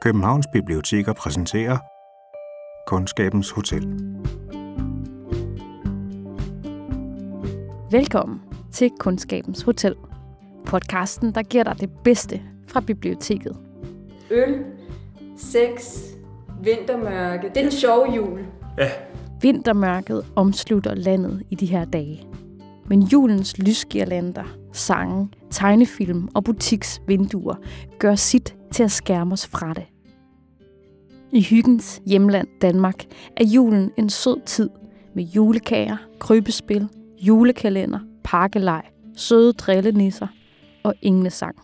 Københavns Biblioteker præsenterer Kundskabens Hotel. Velkommen til Kundskabens Hotel. Podcasten, der giver dig det bedste fra biblioteket. Øl, sex, vintermørke. Det er den sjove jul. Ja, Vintermørket omslutter landet i de her dage. Men julens lysgirlander, sange, tegnefilm og butiksvinduer gør sit til at skærme os fra det. I hyggens hjemland Danmark er julen en sød tid med julekager, krybespil, julekalender, pakkelej, søde drillenisser og englesang.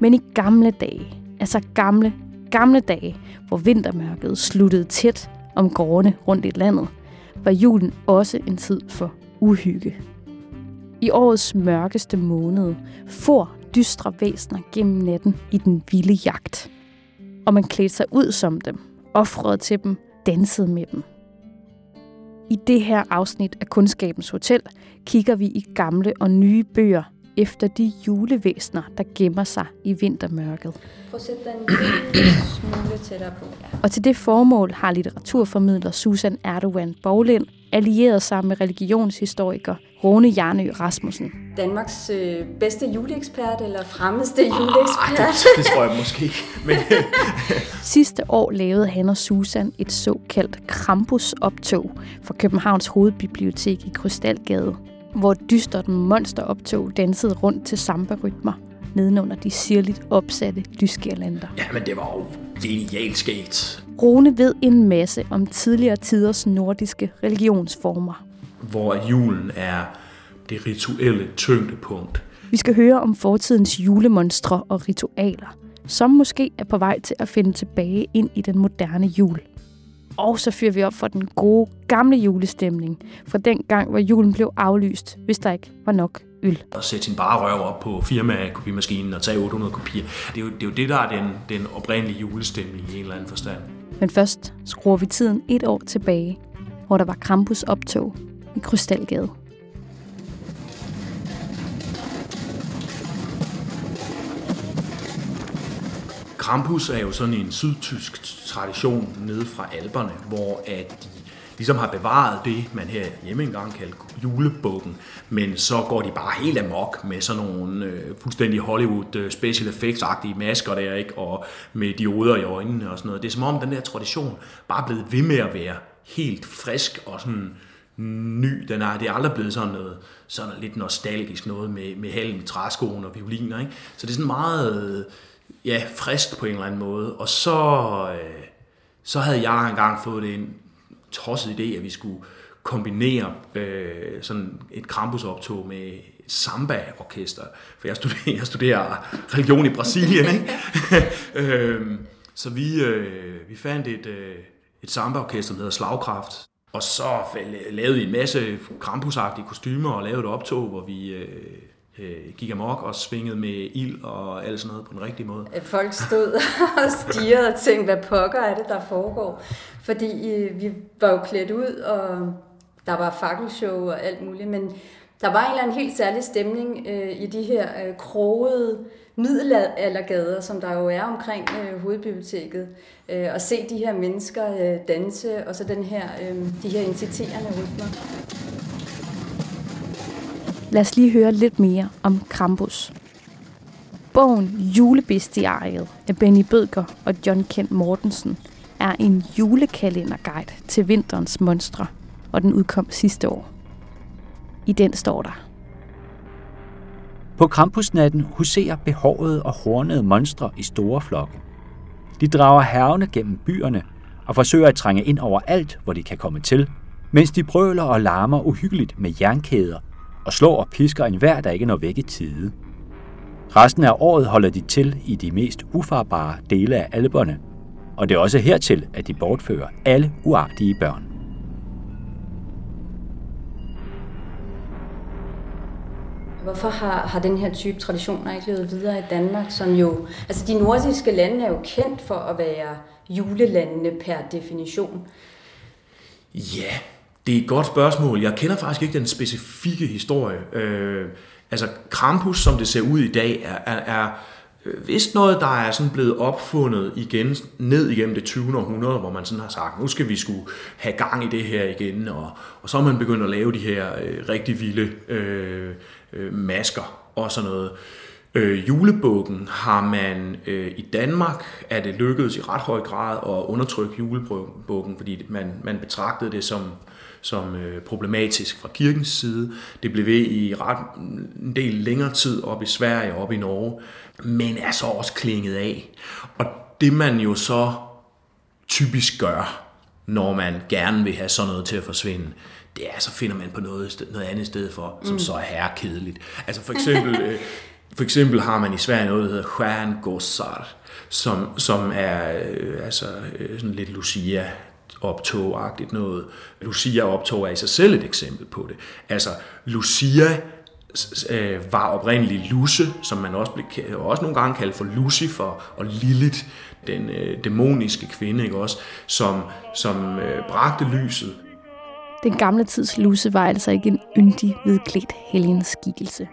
Men i gamle dage, altså gamle, gamle dage, hvor vintermørket sluttede tæt om gårdene rundt i landet, var julen også en tid for uhygge. I årets mørkeste måned får dystre væsner gennem natten i den vilde jagt. Og man klædte sig ud som dem, offrede til dem, dansede med dem. I det her afsnit af Kundskabens Hotel kigger vi i gamle og nye bøger efter de julevæsner, der gemmer sig i vintermørket. Prøv at sætte den en lille smule tættere på. Ja. Og til det formål har litteraturformidler Susan Erdogan Boglind allieret sig med religionshistoriker Rune Jarnø Rasmussen. Danmarks øh, bedste juleekspert, eller fremmeste ah, juleekspert. det, det tror jeg måske ikke. Men Sidste år lavede han og Susan et såkaldt Krampus-optog for Københavns Hovedbibliotek i Krystalgade, hvor dystert monsteroptog dansede rundt til samba-rytmer nedenunder de sirligt opsatte lysgirlander. ja, men det var jo genialt sket. Rune ved en masse om tidligere tiders nordiske religionsformer. Hvor julen er det rituelle tyngdepunkt. Vi skal høre om fortidens julemonstre og ritualer, som måske er på vej til at finde tilbage ind i den moderne jul. Og så fyrer vi op for den gode, gamle julestemning, fra den gang, hvor julen blev aflyst, hvis der ikke var nok øl. At sætte sin bare røv op på firma-kopimaskinen og tage 800 kopier. Det er, jo, det er jo det, der er den, den oprindelige julestemning i en eller anden forstand. Men først skruer vi tiden et år tilbage, hvor der var Krampus optog i Krystalgade. Krampus er jo sådan en sydtysk tradition nede fra Alperne, hvor at de ligesom har bevaret det, man her hjemme engang kaldte julebukken, men så går de bare helt amok med sådan nogle øh, fuldstændig Hollywood øh, special effects-agtige masker der, ikke? og med dioder i øjnene og sådan noget. Det er som om den der tradition bare er blevet ved med at være helt frisk og sådan ny. Den er, det er aldrig blevet sådan noget sådan lidt nostalgisk noget med, med halm, træskoen og violiner. Ikke? Så det er sådan meget ja, frisk på en eller anden måde. Og så, øh, så havde jeg engang fået det en tosset idé, at vi skulle kombinere øh, sådan et krampusoptog med samba-orkester. For jeg studerer, jeg studerer religion i Brasilien, ikke? øh, så vi, øh, vi fandt et, øh, et samba-orkester, der hedder Slagkraft. Og så lavede vi en masse krampusagtige kostymer og lavede et optog, hvor vi øh, øh, gik amok og svingede med ild og alt sådan noget på den rigtige måde. Folk stod og stirrede og tænkte, hvad pokker er det, der foregår? Fordi øh, vi var jo klædt ud, og der var fakkelshow og alt muligt, men der var en eller anden helt særlig stemning øh, i de her øh, krogede middelaldergader, som der jo er omkring øh, hovedbiblioteket. Øh, og se de her mennesker øh, danse, og så den her, øh, de her inciterende rytmer. Lad os lige høre lidt mere om Krampus. Bogen Julebestiariet af Benny Bødker og John Kent Mortensen er en julekalenderguide til vinterens monstre, og den udkom sidste år. I den står der. På Krampusnatten huserer behårede og hornede monstre i store flokke. De drager hervene gennem byerne og forsøger at trænge ind over alt, hvor de kan komme til, mens de brøler og larmer uhyggeligt med jernkæder og slår og pisker enhver, der ikke når væk i tide. Resten af året holder de til i de mest ufarbare dele af alberne, og det er også hertil, at de bortfører alle uartige børn. Hvorfor har, har den her type traditioner ikke levet videre i Danmark, som jo... Altså, de nordiske lande er jo kendt for at være julelandene per definition. Ja, det er et godt spørgsmål. Jeg kender faktisk ikke den specifikke historie. Øh, altså, Krampus, som det ser ud i dag, er, er, er øh, vist noget, der er sådan blevet opfundet igen, ned igennem det 20. århundrede, hvor man sådan har sagt, nu skal vi skulle have gang i det her igen, og, og så er man begyndt at lave de her øh, rigtig vilde øh, øh, masker og sådan noget. Øh, julebukken har man øh, i Danmark, er det lykkedes i ret høj grad at undertrykke julebukken, fordi man, man betragtede det som, som øh, problematisk fra kirkens side. Det blev ved i ret en del længere tid op i Sverige og op i Norge, men er så også klinget af. Og det man jo så typisk gør, når man gerne vil have sådan noget til at forsvinde, det er, så finder man på noget, noget andet sted for, som mm. så er herrekedeligt. Altså for eksempel, øh, for eksempel har man i Sverige noget, der hedder Stjärngossar, som, som er øh, altså, øh, sådan lidt Lucia optogagtigt noget. Lucia-optog er i sig selv et eksempel på det. Altså, Lucia øh, var oprindeligt Luce, som man også, blev, også nogle gange kaldt for Lucifer og Lilith, den øh, dæmoniske kvinde, ikke også, som, som øh, bragte lyset. Den gamle tids Luce var altså ikke en yndig, hvidklædt helgens skikkelse.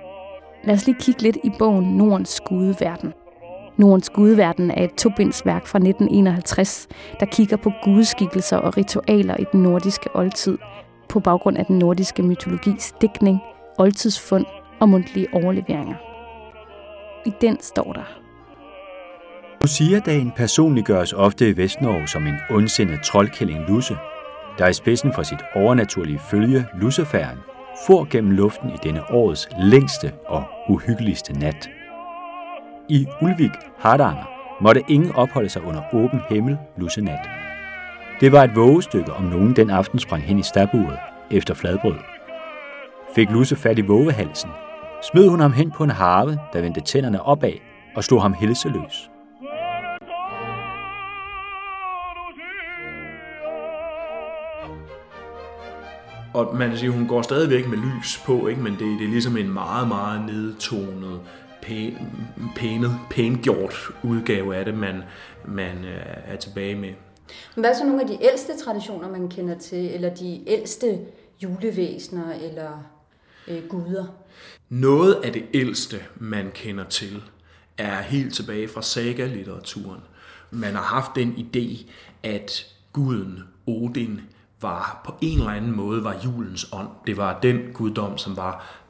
Lad os lige kigge lidt i bogen Nordens gudeverden. Nordens Gudverden er et tobindsværk fra 1951, der kigger på gudskikkelser og ritualer i den nordiske oldtid, på baggrund af den nordiske mytologis dækning, oldtidsfund og mundtlige overleveringer. I den står der. Lucia-dagen personliggøres ofte i Vestnorge som en ondsindet troldkælling Lusse, der i spidsen for sit overnaturlige følge, Lussefæren, for gennem luften i denne årets længste og uhyggeligste nat. I Ulvik, Hardanger, måtte ingen opholde sig under åben himmel lussenat. Det var et vågestykke, om nogen den aften sprang hen i staburet efter fladbrød. Fik Lusse fat i vågehalsen, smed hun ham hen på en harve, der vendte tænderne opad og slog ham helseløs. Og man kan sige, hun går stadigvæk med lys på, ikke? men det, det er ligesom en meget, meget nedtonet, pænet, pængjort udgave af det, man, man øh, er tilbage med. Hvad er så nogle af de ældste traditioner, man kender til, eller de ældste julevæsener eller øh, guder? Noget af det ældste, man kender til, er helt tilbage fra saga-litteraturen. Man har haft den idé, at guden Odin var på en eller anden måde var julens ånd. Det var den guddom, som var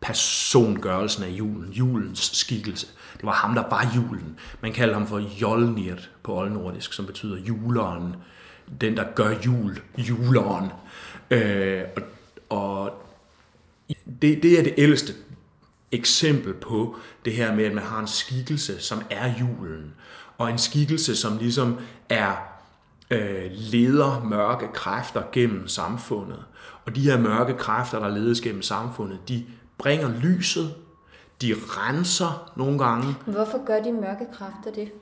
persongørelsen af julen, julens skikkelse. Det var ham, der var julen. Man kalder ham for Jolnir på oldnordisk, som betyder juleren. Den, der gør jul, juleren. Øh, og og det, det er det ældste eksempel på det her med, at man har en skikkelse, som er julen. Og en skikkelse, som ligesom er øh, leder mørke kræfter gennem samfundet. Og de her mørke kræfter, der ledes gennem samfundet, de bringer lyset, de renser nogle gange. Hvorfor gør de mørke kræfter det?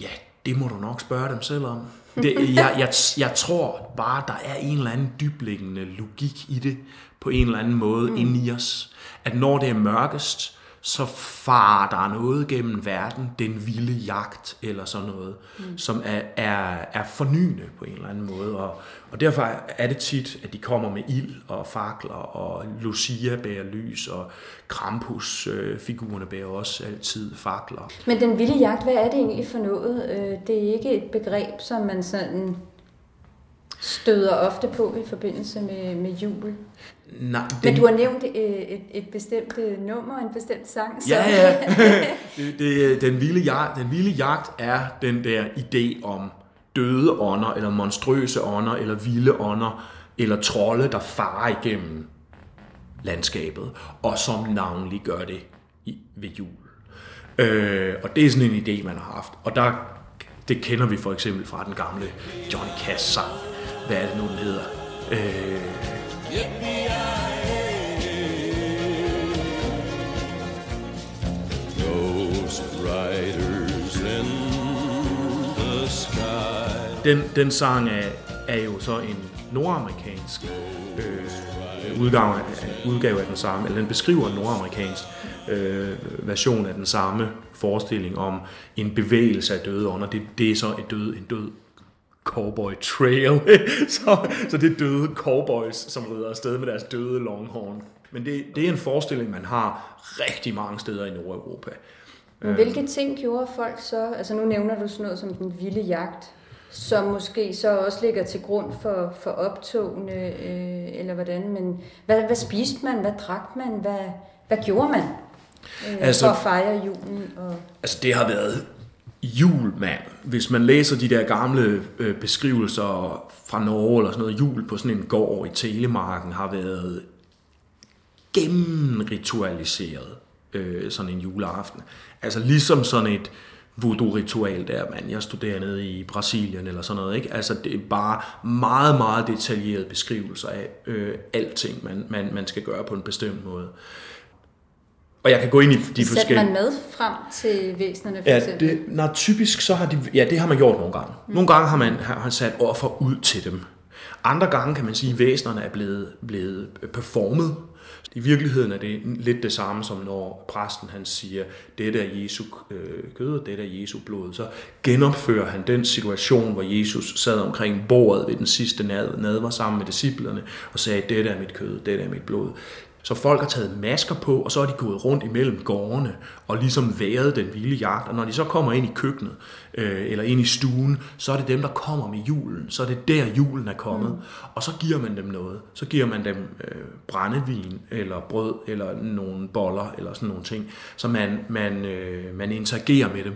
Ja, det må du nok spørge dem selv om. Det, jeg, jeg, jeg tror bare, der er en eller anden dybliggende logik i det, på en eller anden måde mm. inde i os. At når det er mørkest, så farer der noget gennem verden, den vilde jagt eller sådan noget, mm. som er, er, er fornyende på en eller anden måde. Og, og derfor er det tit, at de kommer med ild og fakler, og Lucia bærer lys, og Krampus-figurerne bærer også altid fakler. Men den vilde jagt, hvad er det egentlig for noget? Øh, det er ikke et begreb, som man sådan støder ofte på i forbindelse med, med jul. Nej, den... Men du har nævnt et, et, et bestemt øh, nummer, en bestemt sang. Så... Ja, ja. det, det, den, vilde jagt, den vilde jagt er den der idé om døde ånder, eller monstrøse ånder, eller vilde ånder, eller trolde, der farer igennem landskabet, og som navnlig gør det i, ved jul. Øh, og det er sådan en idé, man har haft. Og der, det kender vi for eksempel fra den gamle Johnny Cash sang. Hvad er det nu, den hedder? Øh, den, den sang er, er jo så en nordamerikansk øh, udgave, af, udgave af den samme, eller den beskriver en nordamerikansk øh, version af den samme forestilling om en bevægelse af døde ånder. Det, det er så et død, en død cowboy trail. så, så det er døde cowboys, som rider afsted med deres døde longhorn. Men det, det er en forestilling, man har rigtig mange steder i Nordeuropa. Men hvilke ting gjorde folk så? Altså nu nævner du sådan noget som den vilde jagt, som måske så også ligger til grund for, for optogene, øh, eller hvordan, men hvad, hvad spiste man, hvad drak man, hvad, hvad gjorde man øh, Altså- altså, for at fejre julen? Og, Altså, det har været jul, mand. Hvis man læser de der gamle øh, beskrivelser fra Norge eller sådan noget, jul på sådan en gård i Telemarken har været gennemritualiseret øh, sådan en juleaften. Altså ligesom sådan et voodoo-ritual der, man. Jeg studerer nede i Brasilien eller sådan noget, ikke? Altså det er bare meget, meget detaljerede beskrivelser af øh, alting, man, man, man skal gøre på en bestemt måde. Og jeg kan gå ind i de Sætter forskellige... man mad frem til væsenerne for Ja, eksempel? det, når typisk så har de, ja, det har man gjort nogle gange. Nogle gange har man, har man sat offer ud til dem. Andre gange kan man sige, at væsenerne er blevet, blevet performet. I virkeligheden er det lidt det samme som når præsten han siger, dette er Jesu øh, kød, dette er Jesu blod. Så genopfører han den situation, hvor Jesus sad omkring bordet ved den sidste nad- nadver sammen med disciplerne og sagde, dette er mit kød, dette er mit blod. Så folk har taget masker på, og så er de gået rundt imellem gårdene og ligesom været den vilde jagt. Og når de så kommer ind i køkkenet øh, eller ind i stuen, så er det dem, der kommer med julen. Så er det der, julen er kommet. Mm. Og så giver man dem noget. Så giver man dem øh, brændevin eller brød eller nogle boller eller sådan nogle ting. Så man, man, øh, man interagerer med dem.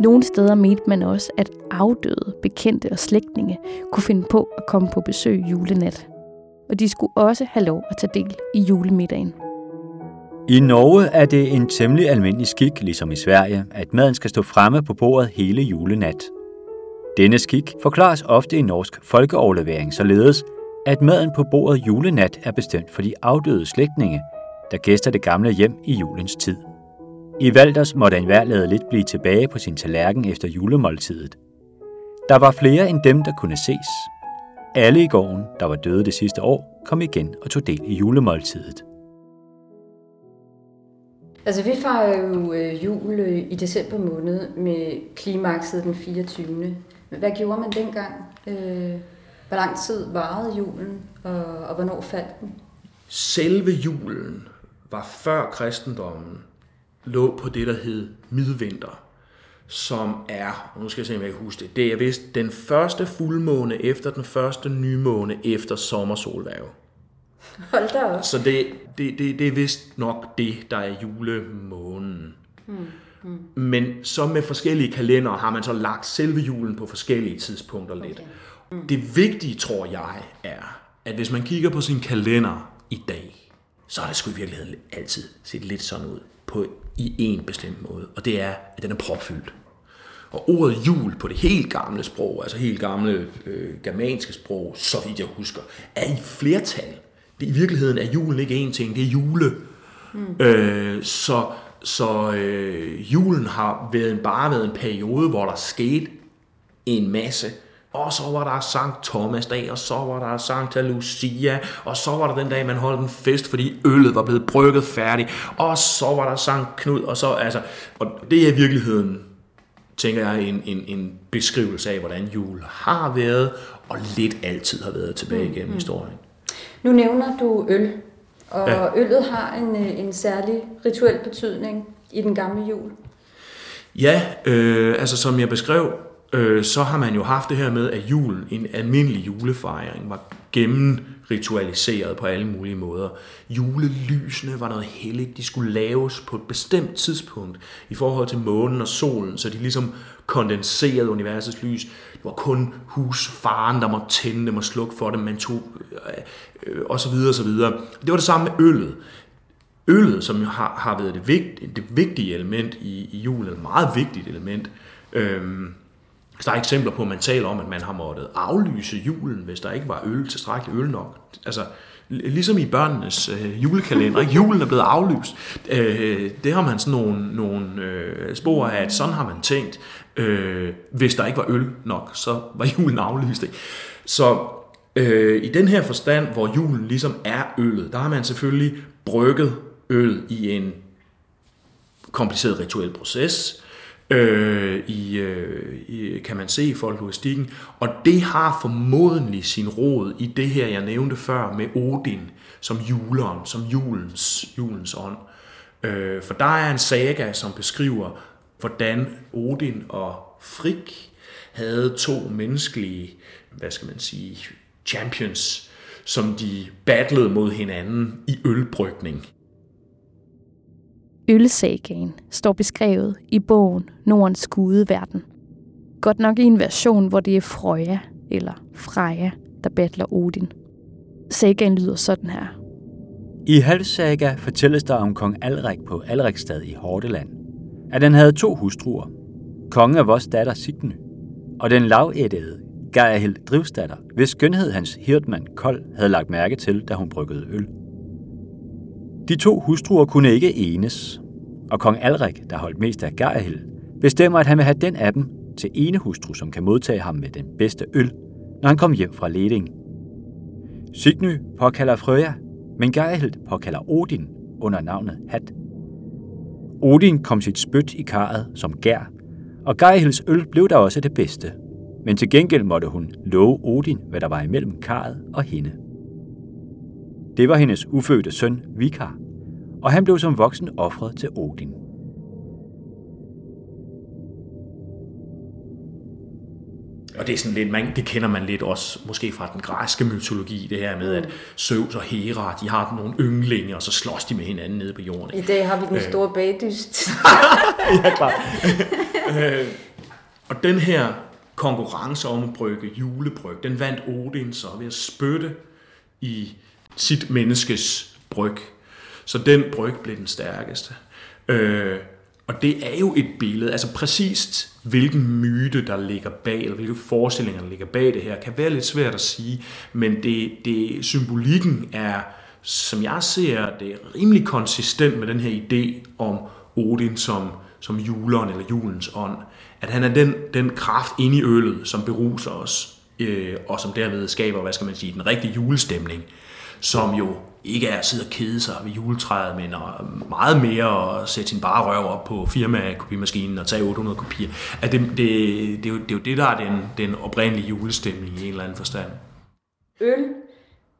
Nogle steder mente man også, at afdøde, bekendte og slægtninge kunne finde på at komme på besøg julenat. Og de skulle også have lov at tage del i julemiddagen. I Norge er det en temmelig almindelig skik, ligesom i Sverige, at maden skal stå fremme på bordet hele julenat. Denne skik forklares ofte i norsk folkeoverlevering således, at maden på bordet julenat er bestemt for de afdøde slægtninge, der gæster det gamle hjem i julens tid. I Valders måtte enhver lade lidt blive tilbage på sin tallerken efter julemåltidet. Der var flere end dem, der kunne ses. Alle i gården, der var døde det sidste år, kom igen og tog del i julemåltidet. Altså, vi fejrer jo øh, jul øh, i december måned med klimakset den 24. Men hvad gjorde man dengang? Øh, hvor lang tid varede julen, og, og hvornår faldt den? Selve julen var før kristendommen lå på det, der hed midvinter, som er, nu skal jeg se, om jeg kan huske det, det er vist den første fuldmåne efter den første nymåne efter sommersolværve. Hold da op. Så det, det, det, det er vist nok det, der er julemånen. Mm. Mm. Men så med forskellige kalendere har man så lagt selve julen på forskellige tidspunkter lidt. Okay. Mm. Det vigtige, tror jeg, er, at hvis man kigger på sin kalender i dag, så er det sgu i virkeligheden altid set lidt sådan ud på i en bestemt måde. Og det er, at den er propfyldt. Og ordet jul på det helt gamle sprog, altså helt gamle øh, germanske sprog, så vidt jeg husker, er i flertal. Det, I virkeligheden er julen ikke én ting, det er jule. Mm. Øh, så så øh, julen har været, bare været en periode, hvor der skete en masse. Og så var der Sankt Thomas dag, og så var der Santa Lucia, og så var der den dag, man holdt en fest, fordi øllet var blevet brygget færdigt, og så var der Sankt Knud, og så, altså, og det er i virkeligheden, tænker jeg, en, en, en beskrivelse af, hvordan jul har været, og lidt altid har været tilbage igennem mm, historien. Nu nævner du øl, og Ja. ja. øllet har en, øh, en særlig rituel betydning i den gamle jul. Ja, øh, altså som jeg beskrev, øh, så har man jo haft det her med, at julen, en almindelig julefejring, var gennemritualiseret på alle mulige måder. Julelysene var noget helligt, de skulle laves på et bestemt tidspunkt i forhold til månen og solen, så de ligesom kondenserede universets lys. Det var kun husfaren, der måtte tænde dem og slukke for dem, man tog, øh, øh, og så videre, og så videre. Det var det samme med øllet øllet, som jo har, har været det, vigt, det vigtige element i, i julen, et meget vigtigt element. øh, så der er eksempler på, at man taler om, at man har måttet aflyse julen, hvis der ikke var øl, tilstrækkeligt øl nok. Altså, ligesom i børnenes øh, julekalender, ikke? julen er blevet aflyst. Øh, det har man sådan nogle, nogle øh, spor af, at sådan har man tænkt, øh, hvis der ikke var øl nok, så var julen aflyst. Ikke? Så øh, i den her forstand, hvor julen ligesom er øllet, der har man selvfølgelig brygget øl i en kompliceret rituel proces, øh, i, øh, i, kan man se i folkloristikken. Og det har formodentlig sin rod i det her, jeg nævnte før, med Odin som juleren, som julens, julens ånd. Øh, for der er en saga, som beskriver, hvordan Odin og Frik havde to menneskelige, hvad skal man sige, champions, som de battlede mod hinanden i ølbrygning. Ølsagaen står beskrevet i bogen Nordens gudeverden. Godt nok i en version, hvor det er Frøja eller Freja, der battler Odin. Sagaen lyder sådan her. I Halssaga fortælles der om kong Alrik på Alrikstad i Hordeland, at han havde to hustruer. Kongen af vores datter Signy, og den lavættede Gerhild Drivstatter, hvis skønhed hans hirdmand Kold havde lagt mærke til, da hun bryggede øl. De to hustruer kunne ikke enes, og kong Alrik, der holdt mest af Geirhild, bestemmer, at han vil have den af dem til ene hustru, som kan modtage ham med den bedste øl, når han kom hjem fra Leding. Signy påkalder Frøja, men Geirhild påkalder Odin under navnet Hat. Odin kom sit spyt i karret som gær, og Geirhilds øl blev der også det bedste. Men til gengæld måtte hun love Odin, hvad der var imellem karret og hende. Det var hendes ufødte søn, Vikar, og han blev som voksen offret til Odin. Og det er sådan lidt, man, det kender man lidt også, måske fra den græske mytologi, det her med, at Zeus og Hera, de har nogle ynglinge, og så slås de med hinanden nede på jorden. I dag har vi den store bagdyst. ja, klart. øh, og den her konkurrence om at brygge julebryg, den vandt Odin så ved at spytte i sit menneskes bryg. Så den bryg blev den stærkeste. Øh, og det er jo et billede, altså præcist hvilken myte, der ligger bag, eller hvilke forestillinger, der ligger bag det her, kan være lidt svært at sige, men det, det symbolikken er, som jeg ser det, er rimelig konsistent med den her idé om Odin som, som juleren eller julens ånd. At han er den, den kraft inde i øllet, som beruser os, øh, og som derved skaber, hvad skal man sige, den rigtige julestemning, som jo ikke er at sidde og kede sig ved juletræet, men meget mere at sætte sin bare røv op på firma-kopimaskinen og tage 800 kopier. At det, det, det, er jo, det er jo det, der er den, den oprindelige julestemning i en eller anden forstand. Øl,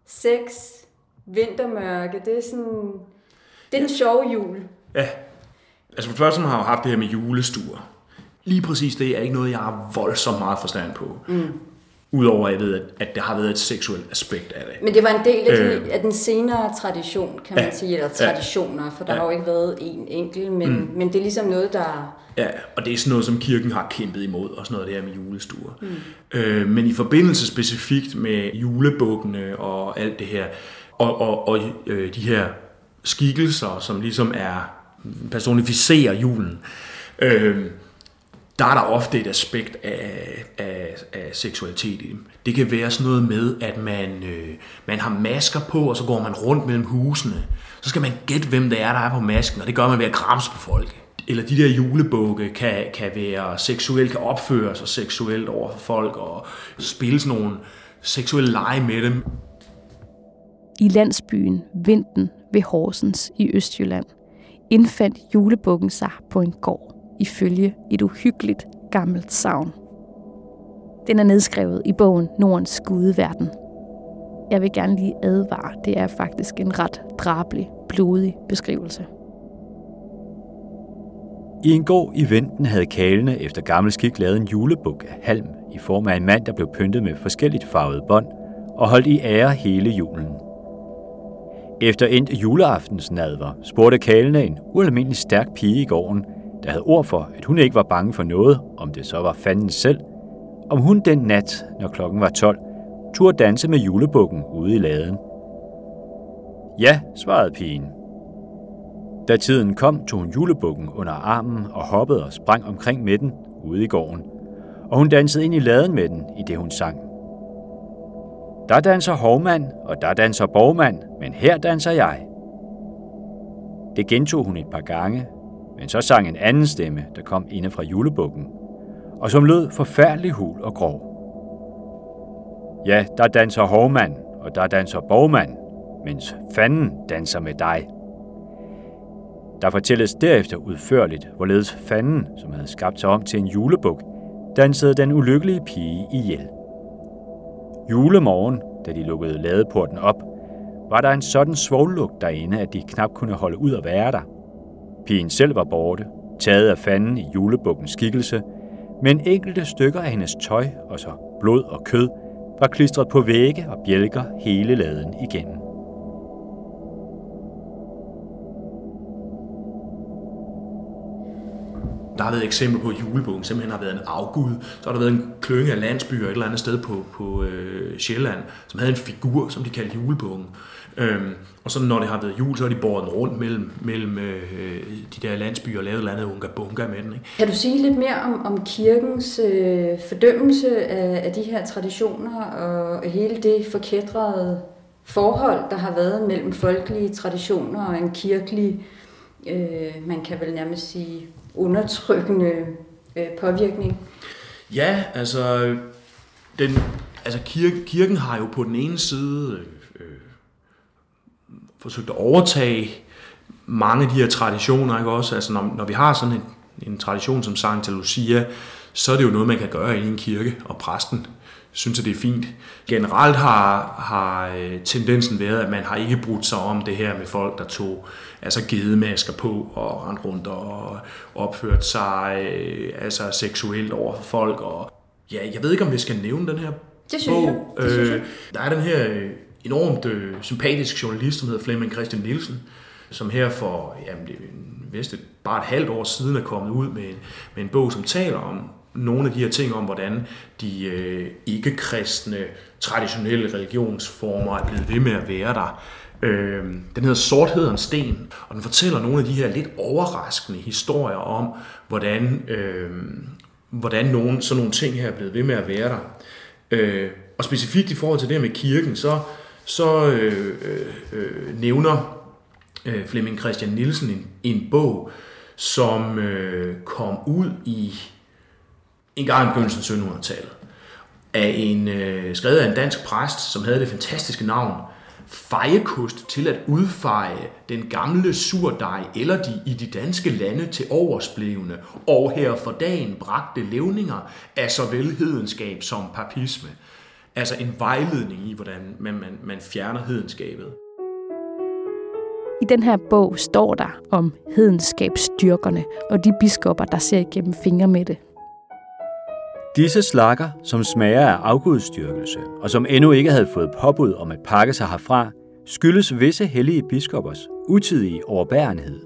sex, vintermørke, det er sådan... Det er en sjov jul. Ja. Altså for det første har jeg jo haft det her med julestuer. Lige præcis det er ikke noget, jeg har voldsomt meget forstand på. Mm. Udover at jeg ved, at der har været et seksuelt aspekt af det. Men det var en del af, de, øh, af den senere tradition, kan man ja, sige, eller traditioner, for der ja. har jo ikke været en enkelt, men, mm. men det er ligesom noget, der... Ja, og det er sådan noget, som kirken har kæmpet imod, og sådan noget der med julestuer. Mm. Øh, men i forbindelse specifikt med julebukkene og alt det her, og, og, og øh, de her skikkelser, som ligesom er personificerer julen, øh, der er der ofte et aspekt af, af, af seksualitet i dem. Det kan være sådan noget med, at man, øh, man har masker på, og så går man rundt mellem husene. Så skal man gætte, hvem det er, der er på masken, og det gør man ved at kramse på folk. Eller de der julebukke kan, kan være seksuelt, kan opføre sig seksuelt over for folk, og spille sådan nogle seksuelle lege med dem. I landsbyen Vinden ved Horsens i Østjylland indfandt julebukken sig på en gård ifølge et uhyggeligt gammelt savn. Den er nedskrevet i bogen Nordens gudeverden. Jeg vil gerne lige advare, det er faktisk en ret drabelig, blodig beskrivelse. I en gård i Venten havde kalene efter gammel skik lavet en julebuk af halm i form af en mand, der blev pyntet med forskelligt farvede bånd og holdt i ære hele julen. Efter endt juleaftens nadver spurgte kalene en ualmindelig stærk pige i gården, der havde ord for, at hun ikke var bange for noget, om det så var fanden selv, om hun den nat, når klokken var 12, turde danse med julebukken ude i laden. Ja, svarede pigen. Da tiden kom, tog hun julebukken under armen og hoppede og sprang omkring med den ude i gården. Og hun dansede ind i laden med den, i det hun sang. Der danser hovmand, og der danser borgmand, men her danser jeg. Det gentog hun et par gange, men så sang en anden stemme, der kom inde fra julebukken, og som lød forfærdelig hul og grov. Ja, der danser hovmand, og der danser borgmand, mens fanden danser med dig. Der fortælles derefter udførligt, hvorledes fanden, som havde skabt sig om til en julebuk, dansede den ulykkelige pige ihjel. Julemorgen, da de lukkede ladeporten op, var der en sådan svoglugt derinde, at de knap kunne holde ud at være der. Pigen selv var borte, taget af fanden i julebukkens skikkelse, men enkelte stykker af hendes tøj og så blod og kød var klistret på vægge og bjælker hele laden igennem. Der har været eksempler på, at julebukken simpelthen har været en afgud. Så har der været en klønge af landsbyer et eller andet sted på, på øh, Sjælland, som havde en figur, som de kaldte julebukken. Øhm, og så når det har været jul, så har de båret den rundt mellem, mellem øh, de der landsbyer og lavet et eller andet unga bunga med den. Ikke? Kan du sige lidt mere om, om kirkens øh, fordømmelse af, af de her traditioner og hele det forkædrede forhold, der har været mellem folkelige traditioner og en kirkelig, øh, man kan vel nærmest sige, undertrykkende øh, påvirkning? Ja, altså, den, altså kirke, kirken har jo på den ene side øh, forsøgt at overtage mange af de her traditioner, ikke også? Altså, når, når vi har sådan en, en tradition som Santa Lucia, så er det jo noget, man kan gøre i en kirke, og præsten synes, at det er fint. Generelt har, har øh, tendensen været, at man har ikke brudt sig om det her med folk, der tog altså gedemasker på og rendte rundt og opført sig øh, altså seksuelt over for folk. Og, ja, jeg ved ikke, om vi skal nævne den her det synes bog. Jeg. Det synes jeg. Øh, der er den her enormt øh, sympatisk journalist, som hedder Flemming Christian Nielsen, som her for jamen, det er bare et halvt år siden er kommet ud med en, med en bog, som taler om nogle af de her ting om, hvordan de øh, ikke-kristne traditionelle religionsformer er blevet ved med at være der. Øh, den hedder Sorthedens sten, og den fortæller nogle af de her lidt overraskende historier om, hvordan, øh, hvordan nogle, sådan nogle ting her er blevet ved med at være der. Øh, og specifikt i forhold til det med kirken, så, så øh, øh, nævner øh, Flemming Christian Nielsen en, en bog, som øh, kom ud i en gang i begyndelsen af 1700-tallet, af en, øh, skrevet af en dansk præst, som havde det fantastiske navn, fejekost til at udfeje den gamle surdej eller de i de danske lande til oversblevende, og her for dagen bragte levninger af såvel hedenskab som papisme. Altså en vejledning i, hvordan man, man, man fjerner hedenskabet. I den her bog står der om hedenskabsstyrkerne og de biskopper, der ser igennem fingre med det. Disse slakker, som smager af afgudstyrkelse, og som endnu ikke havde fået påbud om at pakke sig herfra, skyldes visse hellige biskoppers utidige overbærenhed.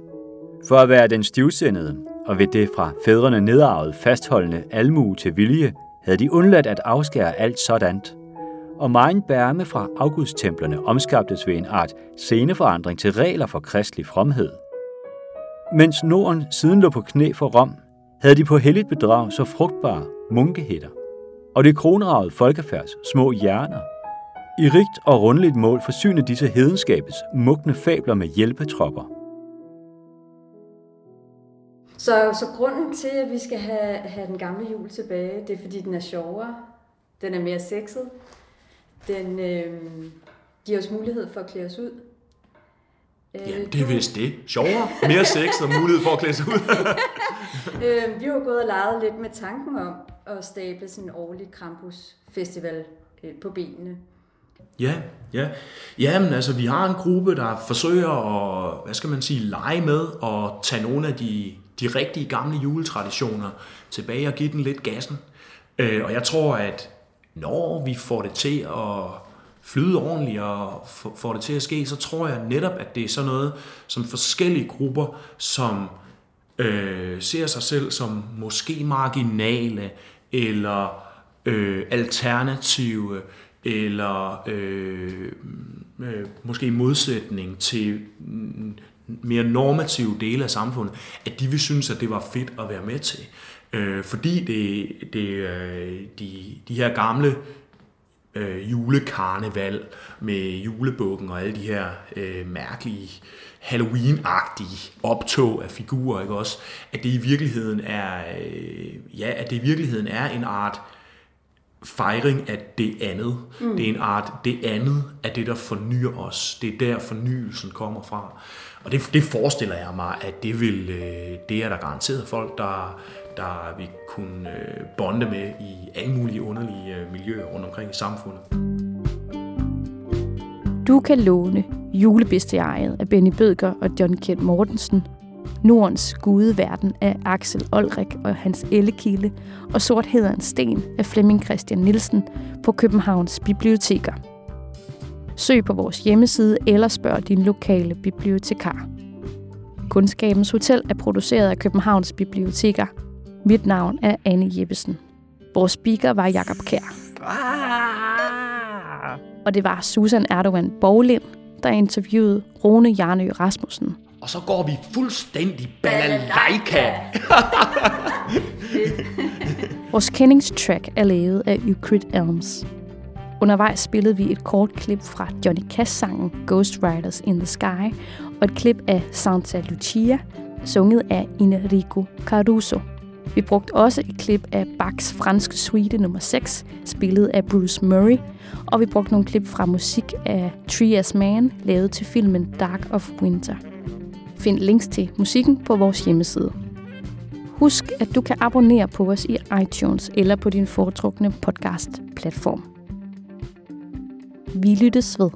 For at være den stivsendede, og ved det fra fædrene nedarvet fastholdende almue til vilje, havde de undladt at afskære alt sådant. Og meget bærme fra afgudstemplerne omskabtes ved en art sceneforandring til regler for kristelig fromhed. Mens Norden siden lå på knæ for Rom, havde de på helligt bedrag så frugtbare munkehætter, og det kronragede folkefærds små hjerner. I rigt og rundligt mål forsyne disse hedenskabets mugne fabler med hjælpetropper. Så, så grunden til, at vi skal have, have den gamle jul tilbage, det er fordi, den er sjovere, den er mere sexet, den øh, giver os mulighed for at klæde os ud, Ja, det er vist det. Sjovere, mere sex og mulighed for at klæde sig ud. øh, vi har gået og leget lidt med tanken om at stable sådan en årlig Krampus Festival øh, på benene. Ja, ja. Jamen, altså, vi har en gruppe, der forsøger at, hvad skal man sige, lege med og tage nogle af de, de rigtige gamle juletraditioner tilbage og give den lidt gassen. Øh, og jeg tror, at når vi får det til at flyde ordentligt og får det til at ske, så tror jeg netop, at det er sådan noget, som forskellige grupper, som øh, ser sig selv som måske marginale, eller øh, alternative, eller øh, øh, måske i modsætning til mm, mere normative dele af samfundet, at de vil synes, at det var fedt at være med til. Øh, fordi det, det, øh, de, de her gamle øh, julekarneval med julebukken og alle de her øh, mærkelige Halloween-agtige optog af figurer, ikke også? At det i virkeligheden er, øh, ja, at det i virkeligheden er en art fejring af det andet. Mm. Det er en art, det andet af det, der fornyer os. Det er der fornyelsen kommer fra. Og det, det forestiller jeg mig, at det vil, øh, det er der garanteret folk, der, der vi kunne øh, bonde med i alle mulige underlige øh, miljøer rundt omkring i samfundet. Du kan låne Julebestiariet af Benny Bødker og John Kent Mortensen Nordens gudeverden af Axel Olrik og hans Ellekilde og Sort hedder en sten af Flemming Christian Nielsen på Københavns Biblioteker. Søg på vores hjemmeside eller spørg din lokale bibliotekar. Kundskabens Hotel er produceret af Københavns Biblioteker. Mit navn er Anne Jeppesen. Vores speaker var Jakob Kær. Og det var Susan Erdogan Borglind, der interviewede Rune Jarnø Rasmussen. Og så går vi fuldstændig balalaika. Vores kendingstrack er lavet af Euclid Elms. Undervejs spillede vi et kort klip fra Johnny Cash-sangen Ghost Riders in the Sky og et klip af Santa Lucia, sunget af Enrico Caruso. Vi brugte også et klip af Bachs franske suite nummer 6, spillet af Bruce Murray, og vi brugte nogle klip fra musik af Trias Man, lavet til filmen Dark of Winter. Find links til musikken på vores hjemmeside. Husk, at du kan abonnere på os i iTunes eller på din foretrukne podcast-platform. Vi lyttes ved.